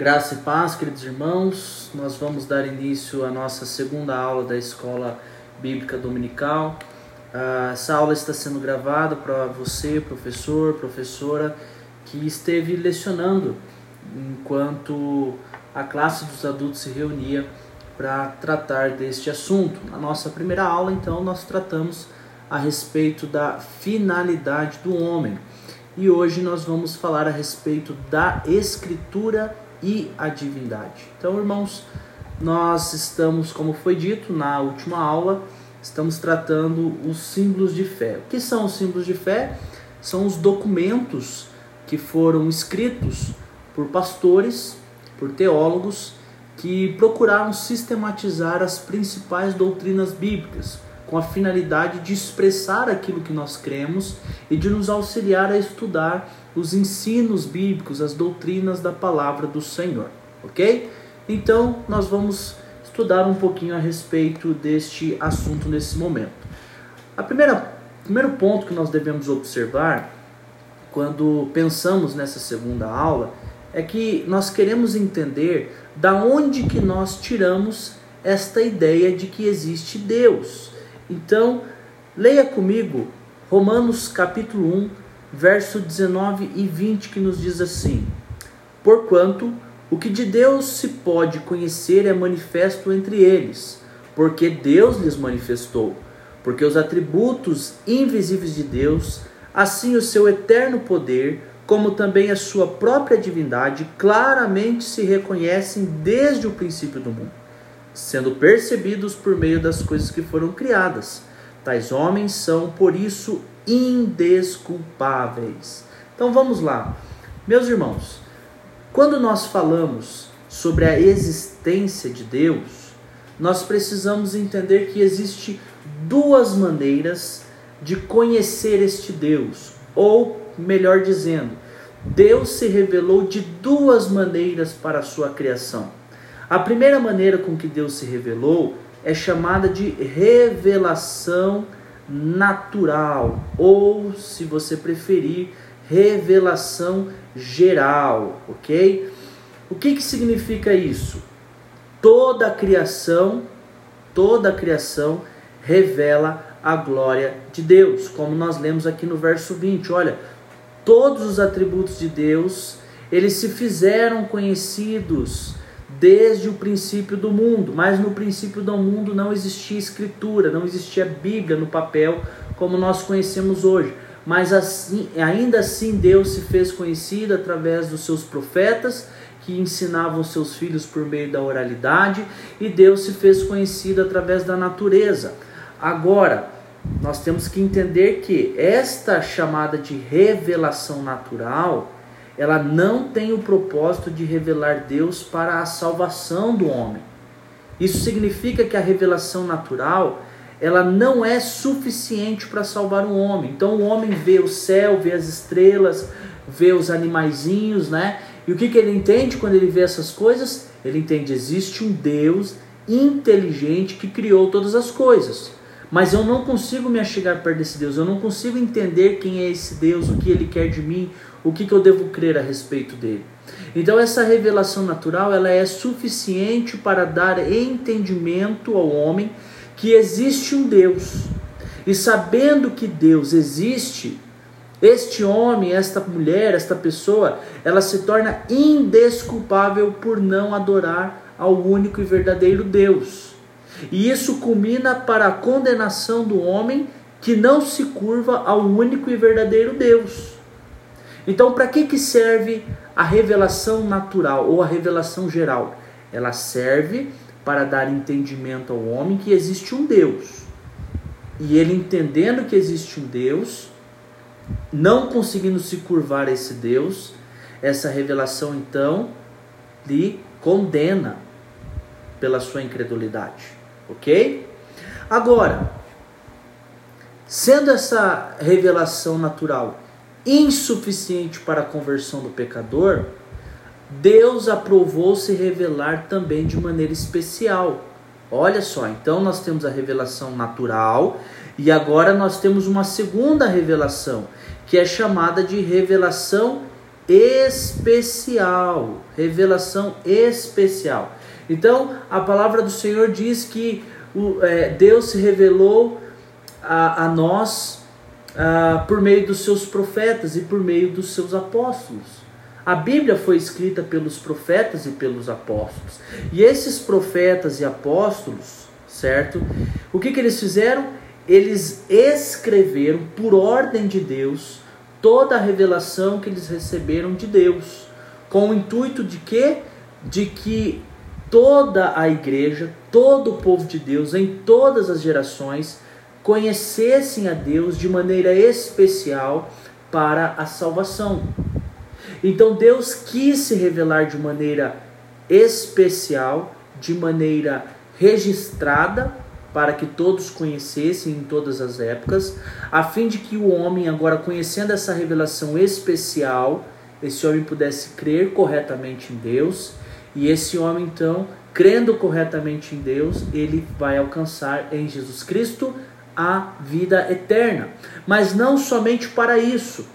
Graça e paz, queridos irmãos. Nós vamos dar início à nossa segunda aula da Escola Bíblica Dominical. Ah, essa aula está sendo gravada para você, professor, professora, que esteve lecionando enquanto a classe dos adultos se reunia para tratar deste assunto. Na nossa primeira aula, então, nós tratamos a respeito da finalidade do homem. E hoje nós vamos falar a respeito da escritura e a divindade. Então, irmãos, nós estamos, como foi dito na última aula, estamos tratando os símbolos de fé. O que são os símbolos de fé? São os documentos que foram escritos por pastores, por teólogos, que procuraram sistematizar as principais doutrinas bíblicas, com a finalidade de expressar aquilo que nós cremos e de nos auxiliar a estudar os ensinos bíblicos, as doutrinas da palavra do Senhor, ok? Então, nós vamos estudar um pouquinho a respeito deste assunto nesse momento. A primeira, primeiro ponto que nós devemos observar quando pensamos nessa segunda aula é que nós queremos entender da onde que nós tiramos esta ideia de que existe Deus. Então, leia comigo Romanos capítulo 1, verso 19 e 20, que nos diz assim: Porquanto o que de Deus se pode conhecer é manifesto entre eles, porque Deus lhes manifestou. Porque os atributos invisíveis de Deus, assim o seu eterno poder, como também a sua própria divindade, claramente se reconhecem desde o princípio do mundo, sendo percebidos por meio das coisas que foram criadas. Tais homens são, por isso, indesculpáveis. Então vamos lá. Meus irmãos, quando nós falamos sobre a existência de Deus, nós precisamos entender que existe duas maneiras de conhecer este Deus, ou melhor dizendo, Deus se revelou de duas maneiras para a sua criação. A primeira maneira com que Deus se revelou é chamada de revelação natural, ou, se você preferir, revelação geral, ok? O que, que significa isso? Toda a criação, toda a criação revela a glória de Deus, como nós lemos aqui no verso 20. Olha, todos os atributos de Deus, eles se fizeram conhecidos desde o princípio do mundo, mas no princípio do mundo não existia escritura, não existia Bíblia no papel como nós conhecemos hoje. Mas assim, ainda assim Deus se fez conhecido através dos seus profetas que ensinavam seus filhos por meio da oralidade, e Deus se fez conhecido através da natureza. Agora, nós temos que entender que esta chamada de revelação natural, ela não tem o propósito de revelar Deus para a salvação do homem. Isso significa que a revelação natural, ela não é suficiente para salvar o homem. Então o homem vê o céu, vê as estrelas, vê os animaizinhos, né? E o que, que ele entende quando ele vê essas coisas? Ele entende existe um Deus inteligente que criou todas as coisas. Mas eu não consigo me achegar perto desse Deus, eu não consigo entender quem é esse Deus, o que ele quer de mim, o que, que eu devo crer a respeito dele. Então essa revelação natural ela é suficiente para dar entendimento ao homem que existe um Deus. E sabendo que Deus existe, este homem, esta mulher, esta pessoa, ela se torna indesculpável por não adorar ao único e verdadeiro Deus. E isso culmina para a condenação do homem que não se curva ao único e verdadeiro Deus. Então, para que, que serve a revelação natural ou a revelação geral? Ela serve para dar entendimento ao homem que existe um Deus. E ele entendendo que existe um Deus, não conseguindo se curvar a esse Deus, essa revelação então lhe condena pela sua incredulidade ok? Agora, sendo essa revelação natural insuficiente para a conversão do pecador, Deus aprovou se revelar também de maneira especial. Olha só, então nós temos a revelação natural e agora nós temos uma segunda revelação, que é chamada de revelação especial. Revelação especial. Então, a palavra do Senhor diz que o, é, Deus se revelou a, a nós a, por meio dos seus profetas e por meio dos seus apóstolos. A Bíblia foi escrita pelos profetas e pelos apóstolos. E esses profetas e apóstolos, certo? O que, que eles fizeram? Eles escreveram por ordem de Deus toda a revelação que eles receberam de Deus, com o intuito de que de que toda a igreja, todo o povo de Deus em todas as gerações conhecessem a Deus de maneira especial para a salvação. Então Deus quis se revelar de maneira especial, de maneira registrada, para que todos conhecessem em todas as épocas, a fim de que o homem, agora conhecendo essa revelação especial, esse homem pudesse crer corretamente em Deus, e esse homem então, crendo corretamente em Deus, ele vai alcançar em Jesus Cristo a vida eterna. Mas não somente para isso,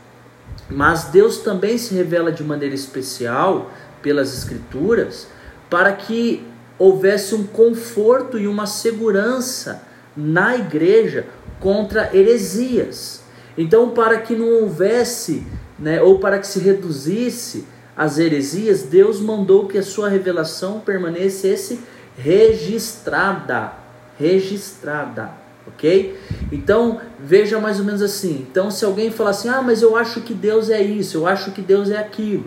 mas Deus também se revela de maneira especial pelas Escrituras para que houvesse um conforto e uma segurança na igreja contra heresias. Então, para que não houvesse, né, ou para que se reduzisse as heresias, Deus mandou que a sua revelação permanecesse registrada, registrada ok? Então veja mais ou menos assim. Então, se alguém falar assim, ah, mas eu acho que Deus é isso, eu acho que Deus é aquilo,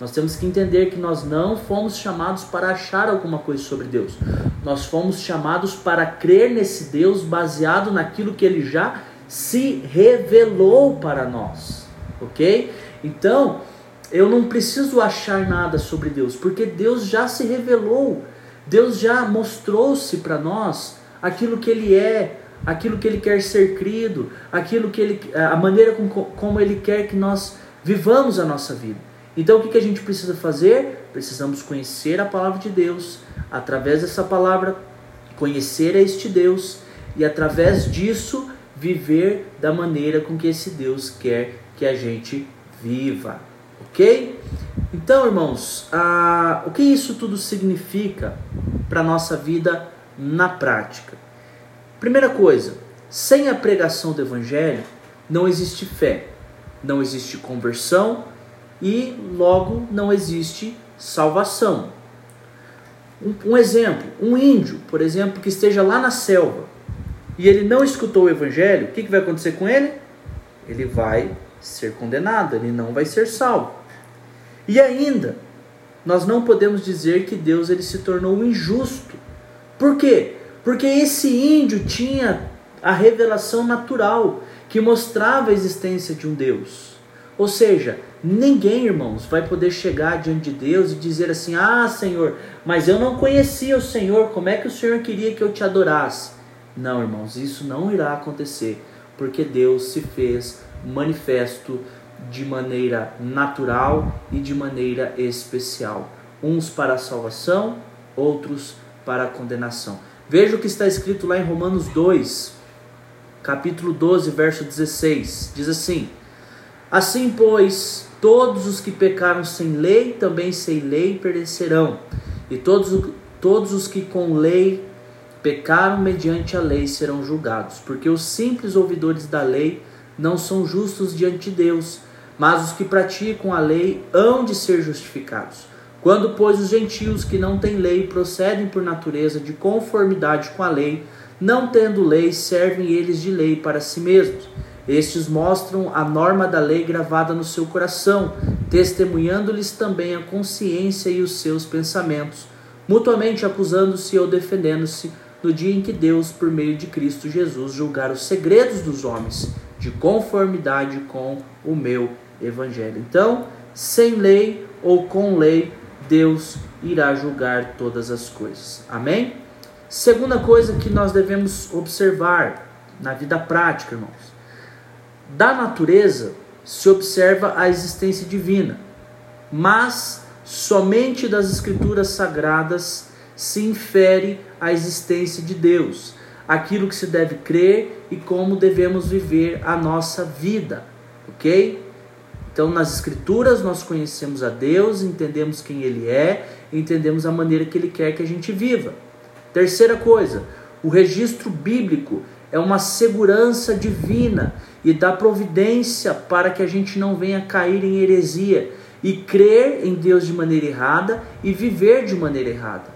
nós temos que entender que nós não fomos chamados para achar alguma coisa sobre Deus. Nós fomos chamados para crer nesse Deus baseado naquilo que ele já se revelou para nós, ok? Então, eu não preciso achar nada sobre Deus, porque Deus já se revelou, Deus já mostrou-se para nós aquilo que ele é, aquilo que ele quer ser crido, aquilo que ele, a maneira com, como ele quer que nós vivamos a nossa vida. Então o que, que a gente precisa fazer? Precisamos conhecer a palavra de Deus, através dessa palavra, conhecer a este Deus e através disso viver da maneira com que esse Deus quer que a gente viva. Ok? Então, irmãos, ah, o que isso tudo significa para a nossa vida na prática? Primeira coisa, sem a pregação do Evangelho não existe fé, não existe conversão e logo não existe salvação. Um, um, exemplo, um índio, por exemplo, que esteja lá na selva e ele não escutou o Evangelho, o que, que vai acontecer com ele? Ele vai ser condenado, ele não vai ser salvo. E ainda, nós não podemos dizer que Deus ele se tornou injusto. Por quê? Porque esse índio tinha a revelação natural que mostrava a existência de um Deus. Ou seja, ninguém, irmãos, vai poder chegar diante de Deus e dizer assim: Ah, Senhor, mas eu não conhecia o Senhor, como é que o Senhor queria que eu te adorasse? Não, irmãos, isso não irá acontecer, porque Deus se fez manifesto de maneira natural e de maneira especial. Uns para a salvação, outros para a condenação. Veja o que está escrito lá em Romanos 2, capítulo 12, verso 16. Diz assim: Assim, pois, todos os que pecaram sem lei, também sem lei perecerão, e todos, todos os que com lei pecaram mediante a lei serão julgados, porque os simples ouvidores da lei não são justos diante de Deus, mas os que praticam a lei hão de ser justificados. Quando, pois, os gentios que não têm lei procedem por natureza de conformidade com a lei, não tendo lei, servem eles de lei para si mesmos. Estes mostram a norma da lei gravada no seu coração, testemunhando-lhes também a consciência e os seus pensamentos, mutuamente acusando-se ou defendendo-se no dia em que Deus, por meio de Cristo Jesus, julgar os segredos dos homens, de conformidade com o meu evangelho. Então, sem lei ou com lei, Deus irá julgar todas as coisas. Amém? Segunda coisa que nós devemos observar na vida prática, irmãos. Da natureza se observa a existência divina, mas somente das escrituras sagradas se infere a existência de Deus, aquilo que se deve crer e como devemos viver a nossa vida, ok? Então, nas Escrituras, nós conhecemos a Deus, entendemos quem Ele é, entendemos a maneira que Ele quer que a gente viva. Terceira coisa, o registro bíblico é uma segurança divina e dá providência para que a gente não venha cair em heresia e crer em Deus de maneira errada e viver de maneira errada.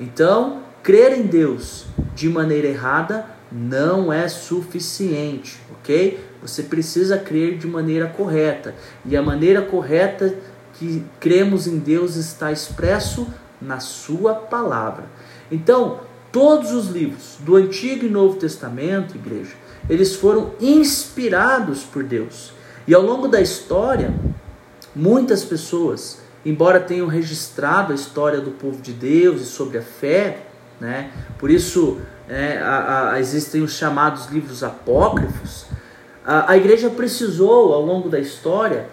Então, crer em Deus de maneira errada não é suficiente, ok? Você precisa crer de maneira correta. E a maneira correta que cremos em Deus está expresso na Sua palavra. Então, todos os livros do Antigo e Novo Testamento, igreja, eles foram inspirados por Deus. E ao longo da história, muitas pessoas, embora tenham registrado a história do povo de Deus e sobre a fé, né? Por isso é, a, a, existem os chamados livros apócrifos. A, a igreja precisou, ao longo da história,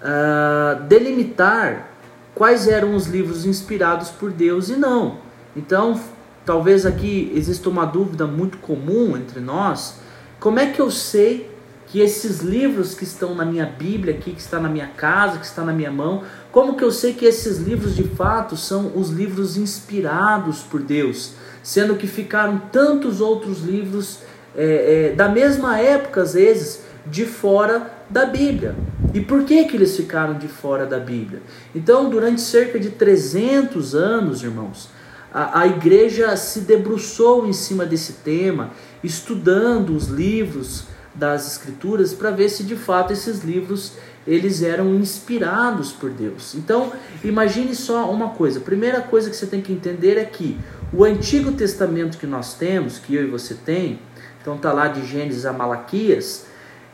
uh, delimitar quais eram os livros inspirados por Deus e não. Então, talvez aqui exista uma dúvida muito comum entre nós: como é que eu sei que esses livros que estão na minha Bíblia aqui, que está na minha casa, que está na minha mão, como que eu sei que esses livros de fato são os livros inspirados por Deus? sendo que ficaram tantos outros livros é, é, da mesma época, às vezes, de fora da Bíblia. E por que, que eles ficaram de fora da Bíblia? Então, durante cerca de 300 anos, irmãos, a, a igreja se debruçou em cima desse tema, estudando os livros das Escrituras para ver se de fato esses livros eles eram inspirados por Deus. Então, imagine só uma coisa. A primeira coisa que você tem que entender é que o Antigo Testamento que nós temos, que eu e você tem, então tá lá de Gênesis a Malaquias,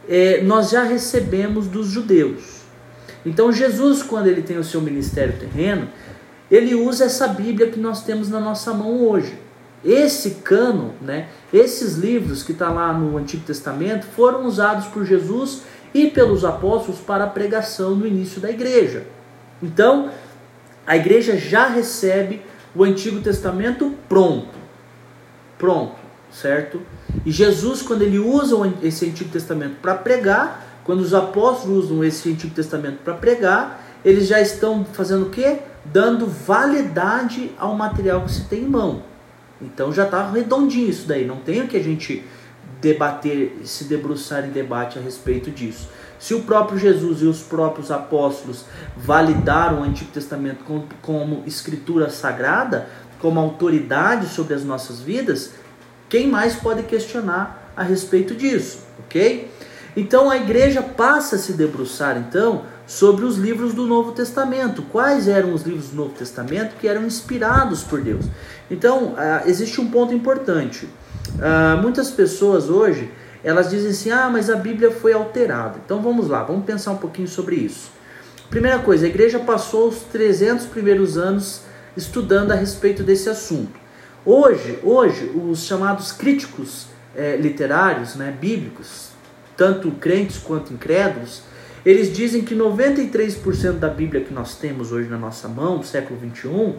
é, nós já recebemos dos judeus. Então Jesus, quando ele tem o seu ministério terreno, ele usa essa Bíblia que nós temos na nossa mão hoje. Esse cano, né, esses livros que está lá no Antigo Testamento, foram usados por Jesus e pelos apóstolos para a pregação no início da igreja. Então, a igreja já recebe o Antigo Testamento pronto. Pronto, certo? E Jesus, quando ele usa esse Antigo Testamento para pregar, quando os apóstolos usam esse Antigo Testamento para pregar, eles já estão fazendo o quê? Dando validade ao material que se tem em mão. Então já está redondinho isso daí, não tem o que a gente debater, se debruçar em debate a respeito disso. Se o próprio Jesus e os próprios apóstolos validaram o Antigo Testamento como, como escritura sagrada, como autoridade sobre as nossas vidas, quem mais pode questionar a respeito disso, ok? Então a igreja passa a se debruçar então sobre os livros do Novo Testamento. Quais eram os livros do Novo Testamento que eram inspirados por Deus? Então, uh, existe um ponto importante. Uh, muitas pessoas hoje, elas dizem assim, ah, mas a Bíblia foi alterada. Então vamos lá, vamos pensar um pouquinho sobre isso. Primeira coisa, a igreja passou os 300 primeiros anos estudando a respeito desse assunto. Hoje, hoje os chamados críticos é, literários, né, bíblicos, tanto crentes quanto incrédulos, eles dizem que 93% da Bíblia que nós temos hoje na nossa mão, século 21,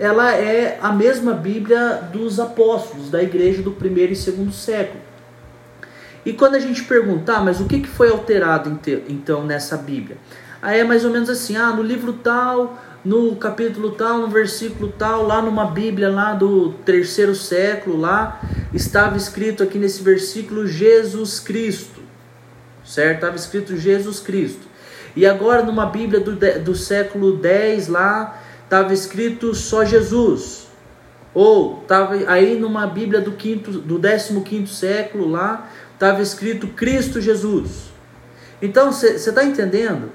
ela é a mesma Bíblia dos apóstolos, da igreja do primeiro e segundo século. E quando a gente perguntar, mas o que, que foi alterado então nessa Bíblia? Aí é mais ou menos assim, ah, no livro tal, no capítulo tal, no versículo tal, lá numa Bíblia lá do terceiro século, lá estava escrito aqui nesse versículo Jesus Cristo, certo? Estava escrito Jesus Cristo. E agora numa Bíblia do, do século 10 lá, estava escrito só Jesus. Ou estava aí numa Bíblia do, quinto, do 15 século lá, estava escrito Cristo Jesus. Então você está entendendo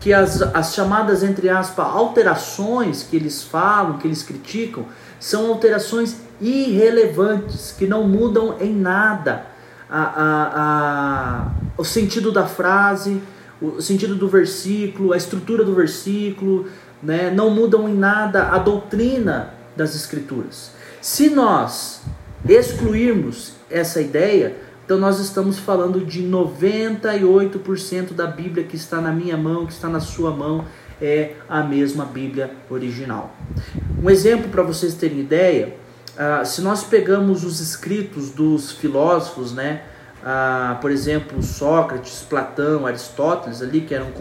que as, as chamadas, entre aspas, alterações que eles falam, que eles criticam, são alterações irrelevantes, que não mudam em nada a, a, a, o sentido da frase, o sentido do versículo, a estrutura do versículo, né, não mudam em nada a doutrina das Escrituras. Se nós excluirmos essa ideia, então nós estamos falando de 98% da Bíblia que está na minha mão, que está na sua mão, é a mesma Bíblia original. Um exemplo para vocês terem ideia, uh, se nós pegamos os escritos dos filósofos, né, ah, por exemplo, Sócrates, Platão, Aristóteles, ali que eram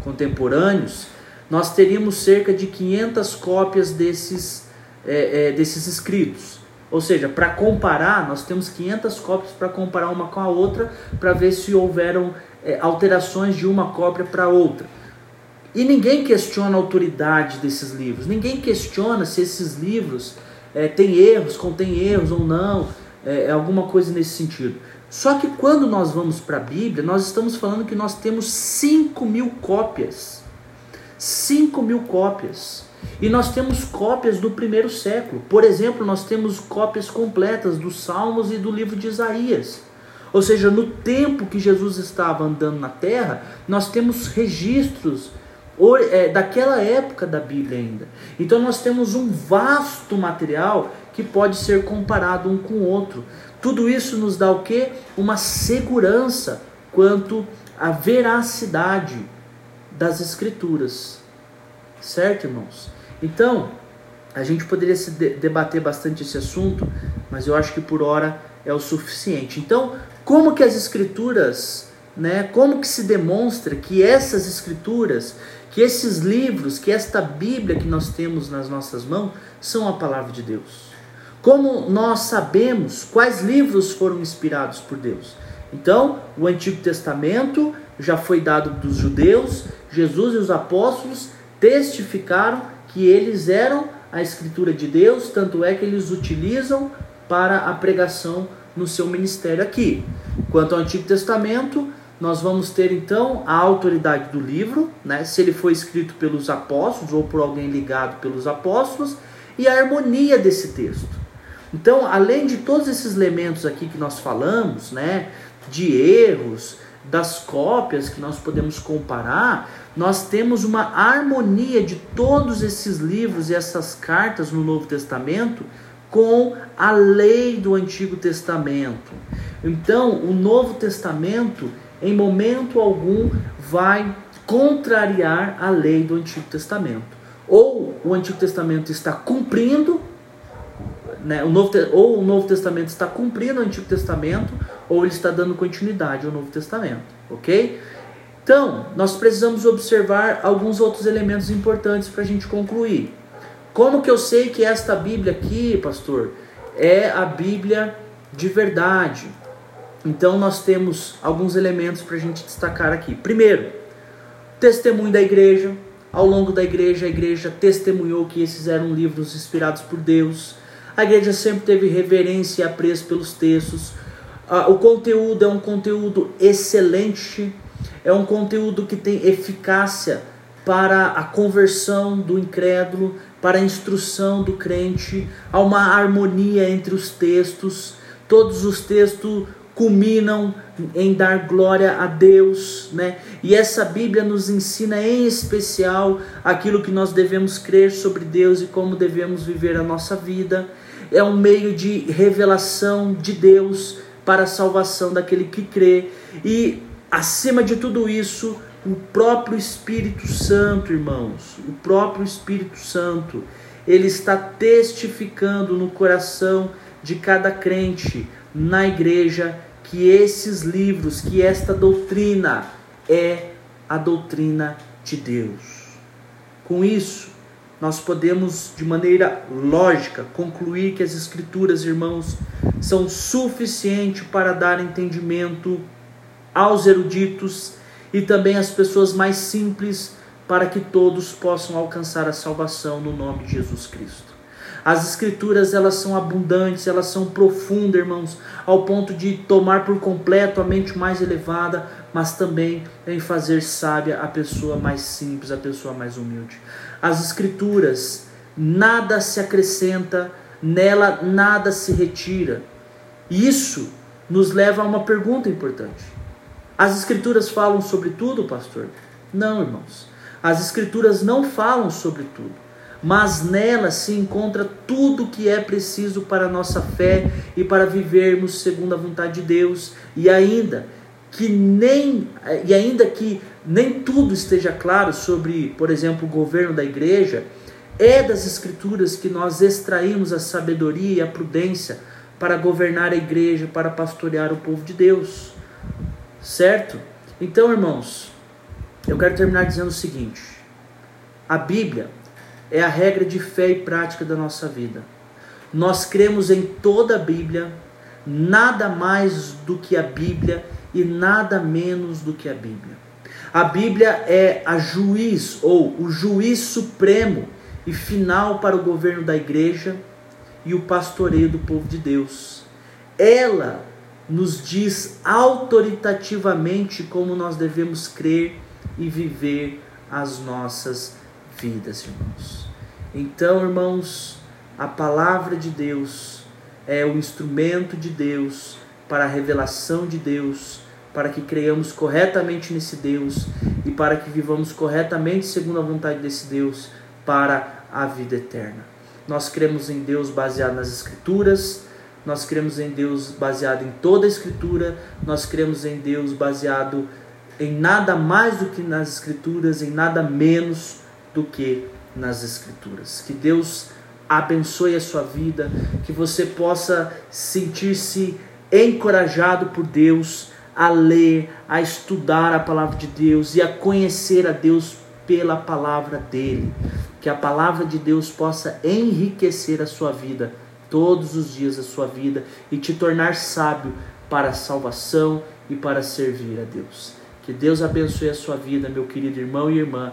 contemporâneos, nós teríamos cerca de 500 cópias desses, é, é, desses escritos. Ou seja, para comparar, nós temos 500 cópias para comparar uma com a outra, para ver se houveram é, alterações de uma cópia para outra. E ninguém questiona a autoridade desses livros, ninguém questiona se esses livros é, têm erros, contêm erros ou não, é, é alguma coisa nesse sentido. Só que quando nós vamos para a Bíblia, nós estamos falando que nós temos 5 mil cópias. 5 mil cópias. E nós temos cópias do primeiro século. Por exemplo, nós temos cópias completas dos Salmos e do livro de Isaías. Ou seja, no tempo que Jesus estava andando na terra, nós temos registros daquela época da Bíblia ainda. Então nós temos um vasto material que pode ser comparado um com o outro. Tudo isso nos dá o que? Uma segurança quanto à veracidade das Escrituras. Certo, irmãos? Então, a gente poderia se debater bastante esse assunto, mas eu acho que por hora é o suficiente. Então, como que as escrituras, né, como que se demonstra que essas escrituras, que esses livros, que esta Bíblia que nós temos nas nossas mãos são a palavra de Deus? Como nós sabemos quais livros foram inspirados por Deus? Então, o Antigo Testamento já foi dado dos judeus, Jesus e os apóstolos testificaram que eles eram a escritura de Deus, tanto é que eles utilizam para a pregação no seu ministério aqui. Quanto ao Antigo Testamento, nós vamos ter então a autoridade do livro, né, se ele foi escrito pelos apóstolos ou por alguém ligado pelos apóstolos, e a harmonia desse texto. Então, além de todos esses elementos aqui que nós falamos, né, de erros, das cópias que nós podemos comparar, nós temos uma harmonia de todos esses livros e essas cartas no Novo Testamento com a lei do Antigo Testamento. Então, o Novo Testamento, em momento algum, vai contrariar a lei do Antigo Testamento. Ou o Antigo Testamento está cumprindo, né, o Novo, ou o Novo Testamento está cumprindo o Antigo Testamento, ou ele está dando continuidade ao Novo Testamento, ok? Então, nós precisamos observar alguns outros elementos importantes para a gente concluir. Como que eu sei que esta Bíblia aqui, pastor, é a Bíblia de verdade? Então, nós temos alguns elementos para a gente destacar aqui. Primeiro, testemunho da igreja. Ao longo da igreja, a igreja testemunhou que esses eram livros inspirados por Deus. A igreja sempre teve reverência e apreço pelos textos. Ah, o conteúdo é um conteúdo excelente é um conteúdo que tem eficácia para a conversão do incrédulo, para a instrução do crente, há uma harmonia entre os textos, todos os textos culminam em dar glória a Deus, né? E essa Bíblia nos ensina em especial aquilo que nós devemos crer sobre Deus e como devemos viver a nossa vida. É um meio de revelação de Deus para a salvação daquele que crê e Acima de tudo isso, o próprio Espírito Santo, irmãos, o próprio Espírito Santo, ele está testificando no coração de cada crente na igreja que esses livros, que esta doutrina é a doutrina de Deus. Com isso, nós podemos, de maneira lógica, concluir que as Escrituras, irmãos, são suficientes para dar entendimento aos eruditos e também às pessoas mais simples, para que todos possam alcançar a salvação no nome de Jesus Cristo. As escrituras elas são abundantes, elas são profundas, irmãos, ao ponto de tomar por completo a mente mais elevada, mas também em fazer sábia a pessoa mais simples, a pessoa mais humilde. As escrituras nada se acrescenta, nela nada se retira. Isso nos leva a uma pergunta importante. As Escrituras falam sobre tudo, pastor? Não, irmãos. As Escrituras não falam sobre tudo, mas nelas se encontra tudo que é preciso para a nossa fé e para vivermos segundo a vontade de Deus, e ainda que nem e ainda que nem tudo esteja claro sobre, por exemplo, o governo da igreja, é das escrituras que nós extraímos a sabedoria e a prudência para governar a igreja, para pastorear o povo de Deus. Certo? Então, irmãos, eu quero terminar dizendo o seguinte: a Bíblia é a regra de fé e prática da nossa vida. Nós cremos em toda a Bíblia, nada mais do que a Bíblia e nada menos do que a Bíblia. A Bíblia é a juiz ou o juiz supremo e final para o governo da igreja e o pastoreio do povo de Deus. Ela nos diz autoritativamente como nós devemos crer e viver as nossas vidas, irmãos. Então, irmãos, a palavra de Deus é o instrumento de Deus para a revelação de Deus, para que creiamos corretamente nesse Deus e para que vivamos corretamente segundo a vontade desse Deus para a vida eterna. Nós cremos em Deus baseado nas Escrituras, nós cremos em Deus baseado em toda a Escritura, nós cremos em Deus baseado em nada mais do que nas Escrituras, em nada menos do que nas Escrituras. Que Deus abençoe a sua vida, que você possa sentir-se encorajado por Deus a ler, a estudar a palavra de Deus e a conhecer a Deus pela palavra dele. Que a palavra de Deus possa enriquecer a sua vida todos os dias da sua vida e te tornar sábio para a salvação e para servir a Deus. Que Deus abençoe a sua vida, meu querido irmão e irmã,